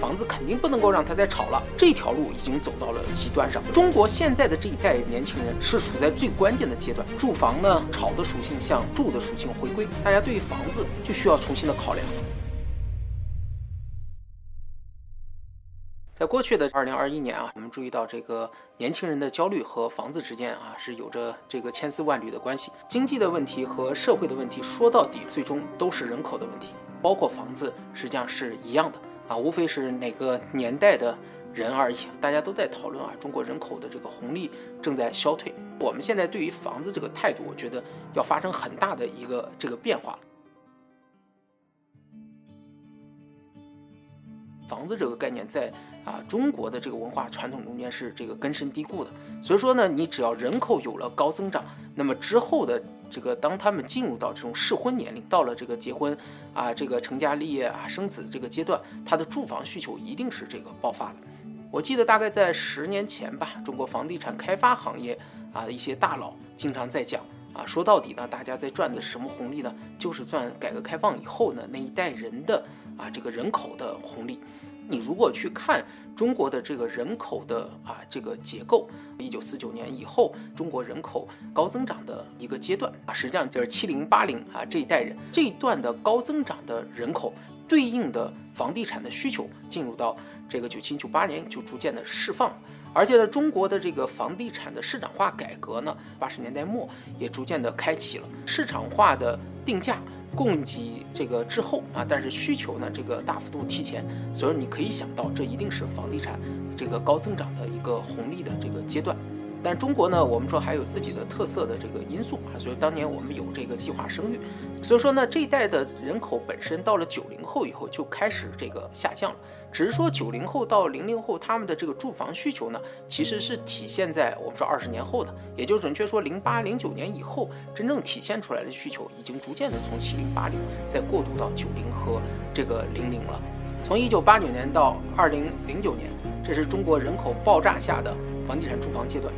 房子肯定不能够让他再炒了。这条路已经走到了极端上。中国现在的这一代年轻人是处在最关键的阶段，住房呢，炒的属性向住的属性回归，大家对于房子就需要重新的考量。在过去的二零二一年啊，我们注意到这个年轻人的焦虑和房子之间啊是有着这个千丝万缕的关系。经济的问题和社会的问题，说到底最终都是人口的问题，包括房子实际上是一样的啊，无非是哪个年代的人而已。大家都在讨论啊，中国人口的这个红利正在消退。我们现在对于房子这个态度，我觉得要发生很大的一个这个变化。房子这个概念在啊中国的这个文化传统中间是这个根深蒂固的，所以说呢，你只要人口有了高增长，那么之后的这个当他们进入到这种适婚年龄，到了这个结婚啊这个成家立业啊生子这个阶段，他的住房需求一定是这个爆发的。我记得大概在十年前吧，中国房地产开发行业啊一些大佬经常在讲啊，说到底呢，大家在赚的是什么红利呢？就是赚改革开放以后呢那一代人的。啊，这个人口的红利，你如果去看中国的这个人口的啊这个结构，一九四九年以后中国人口高增长的一个阶段啊，实际上就是七零八零啊这一代人这一段的高增长的人口对应的房地产的需求进入到这个九七九八年就逐渐的释放，而且呢，中国的这个房地产的市场化改革呢，八十年代末也逐渐的开启了市场化的定价。供给这个滞后啊，但是需求呢，这个大幅度提前，所以你可以想到，这一定是房地产这个高增长的一个红利的这个阶段。但中国呢，我们说还有自己的特色的这个因素啊，所以当年我们有这个计划生育，所以说呢，这一代的人口本身到了九零后以后就开始这个下降了。只是说九零后到零零后他们的这个住房需求呢，其实是体现在我们说二十年后的，也就准确说零八零九年以后真正体现出来的需求，已经逐渐的从七零八零再过渡到九零和这个零零了。从一九八九年到二零零九年，这是中国人口爆炸下的房地产住房阶段。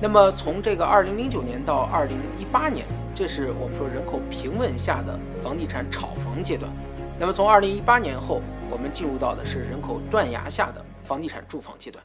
那么从这个二零零九年到二零一八年，这是我们说人口平稳下的房地产炒房阶段。那么从二零一八年后，我们进入到的是人口断崖下的房地产住房阶段。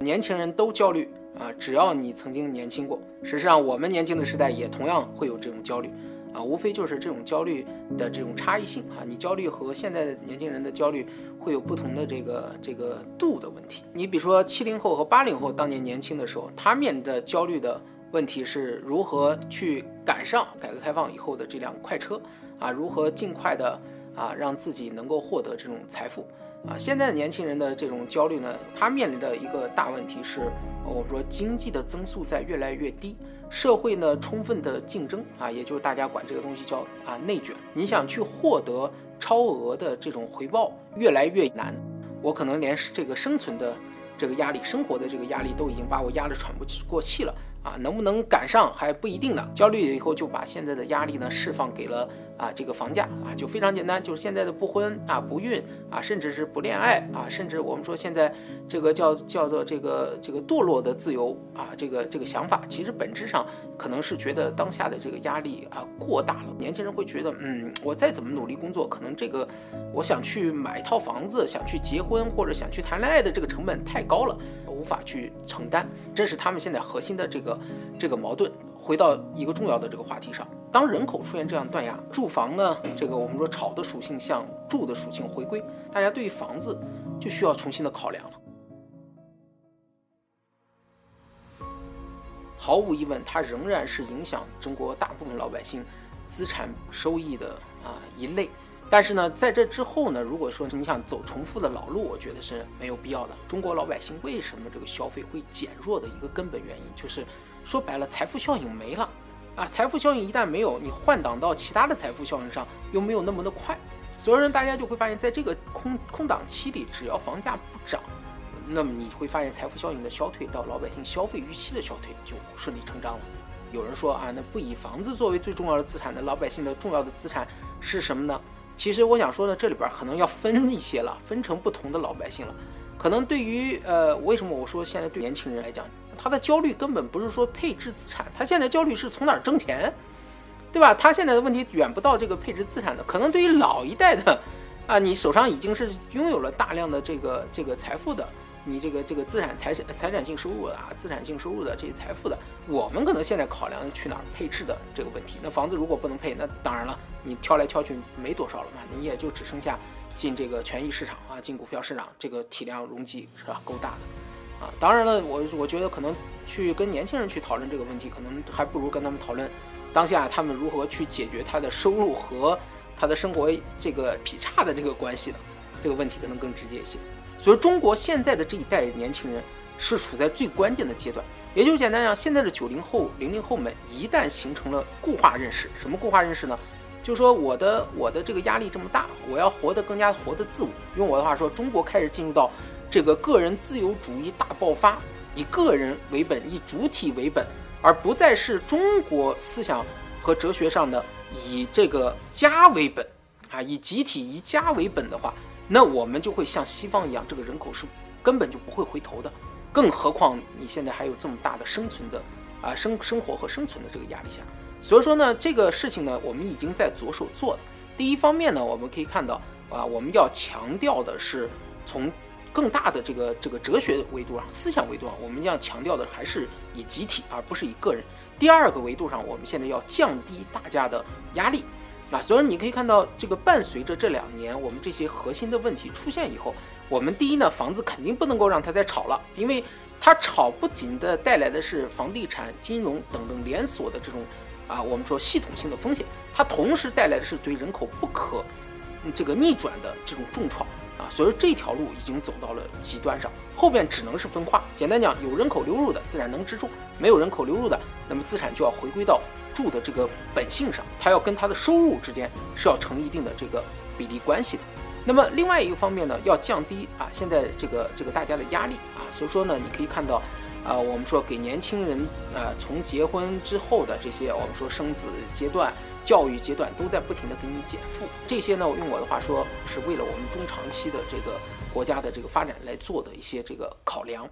年轻人都焦虑啊，只要你曾经年轻过，实际上我们年轻的时代也同样会有这种焦虑。啊，无非就是这种焦虑的这种差异性啊，你焦虑和现在的年轻人的焦虑会有不同的这个这个度的问题。你比如说七零后和八零后当年年轻的时候，他面临的焦虑的问题是如何去赶上改革开放以后的这辆快车啊，如何尽快的啊让自己能够获得这种财富啊。现在的年轻人的这种焦虑呢，他面临的一个大问题是，我们说经济的增速在越来越低。社会呢，充分的竞争啊，也就是大家管这个东西叫啊内卷。你想去获得超额的这种回报，越来越难。我可能连这个生存的这个压力、生活的这个压力都已经把我压得喘不过气了啊！能不能赶上还不一定呢。焦虑了以后，就把现在的压力呢释放给了。啊，这个房价啊，就非常简单，就是现在的不婚啊、不孕啊，甚至是不恋爱啊，甚至我们说现在这个叫叫做这个这个堕落的自由啊，这个这个想法，其实本质上可能是觉得当下的这个压力啊过大了。年轻人会觉得，嗯，我再怎么努力工作，可能这个我想去买一套房子，想去结婚或者想去谈恋爱的这个成本太高了，无法去承担。这是他们现在核心的这个这个矛盾。回到一个重要的这个话题上，当人口出现这样断崖，住房呢，这个我们说炒的属性向住的属性回归，大家对于房子就需要重新的考量了。毫无疑问，它仍然是影响中国大部分老百姓资产收益的啊一类。但是呢，在这之后呢，如果说你想走重复的老路，我觉得是没有必要的。中国老百姓为什么这个消费会减弱的一个根本原因就是。说白了，财富效应没了，啊，财富效应一旦没有，你换挡到其他的财富效应上又没有那么的快，所有人大家就会发现，在这个空空档期里，只要房价不涨，那么你会发现财富效应的消退到老百姓消费预期的消退就顺理成章了。有人说啊，那不以房子作为最重要的资产的老百姓的重要的资产是什么呢？其实我想说呢，这里边可能要分一些了，分成不同的老百姓了。可能对于呃，为什么我说现在对年轻人来讲？他的焦虑根本不是说配置资产，他现在焦虑是从哪儿挣钱。对吧？他现在的问题远不到这个配置资产的，可能对于老一代的，啊，你手上已经是拥有了大量的这个这个财富的，你这个这个资产财产财产性收入的啊，资产性收入的这些财富的，我们可能现在考量去哪儿配置的这个问题。那房子如果不能配，那当然了，你挑来挑去没多少了嘛，你也就只剩下进这个权益市场啊，进股票市场，这个体量容积是吧，够大的，啊，当然了，我我觉得可能去跟年轻人去讨论这个问题，可能还不如跟他们讨论。当下他们如何去解决他的收入和他的生活这个劈叉的这个关系呢？这个问题可能更直接一些。所以中国现在的这一代年轻人是处在最关键的阶段，也就是简单讲，现在的九零后、零零后们一旦形成了固化认识，什么固化认识呢？就是说我的我的这个压力这么大，我要活得更加活得自我。用我的话说，中国开始进入到这个个人自由主义大爆发，以个人为本，以主体为本。而不再是中国思想和哲学上的以这个家为本，啊，以集体以家为本的话，那我们就会像西方一样，这个人口是根本就不会回头的。更何况你现在还有这么大的生存的啊生生活和生存的这个压力下，所以说呢，这个事情呢，我们已经在着手做了。第一方面呢，我们可以看到啊，我们要强调的是从。更大的这个这个哲学维度上、思想维度上，我们要强调的还是以集体，而不是以个人。第二个维度上，我们现在要降低大家的压力。啊，所以你可以看到，这个伴随着这两年我们这些核心的问题出现以后，我们第一呢，房子肯定不能够让它再炒了，因为它炒不仅的带来的是房地产、金融等等连锁的这种啊，我们说系统性的风险，它同时带来的是对人口不可这个逆转的这种重创。啊，所以这条路已经走到了极端上，后边只能是分化。简单讲，有人口流入的自然能支住，没有人口流入的，那么资产就要回归到住的这个本性上，它要跟它的收入之间是要成一定的这个比例关系的。那么另外一个方面呢，要降低啊现在这个这个大家的压力啊，所以说呢，你可以看到。啊，我们说给年轻人，呃，从结婚之后的这些，我们说生子阶段、教育阶段，都在不停的给你减负。这些呢，用我的话说，是为了我们中长期的这个国家的这个发展来做的一些这个考量。